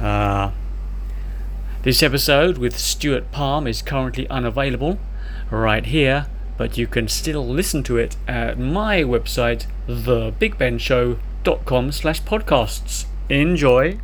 Uh, this episode with Stuart Palm is currently unavailable right here, but you can still listen to it at my website, thebigbenshow.com slash podcasts. Enjoy!